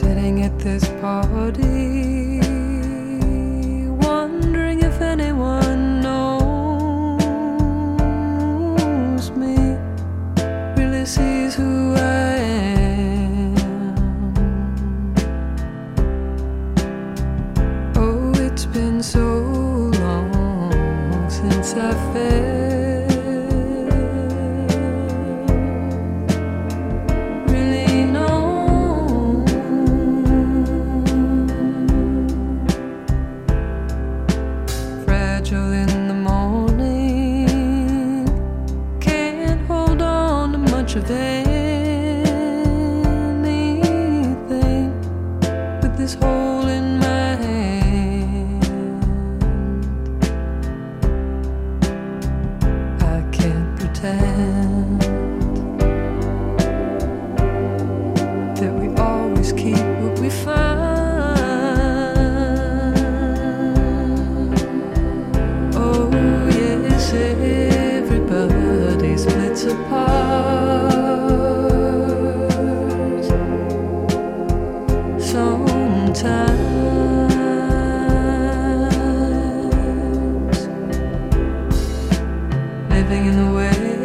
sitting at this party, wondering if anyone knows me, really sees who I am. Oh, it's been so long since I felt. angel in the morning. Can't hold on to much of anything with this hole in Sometimes living in the way.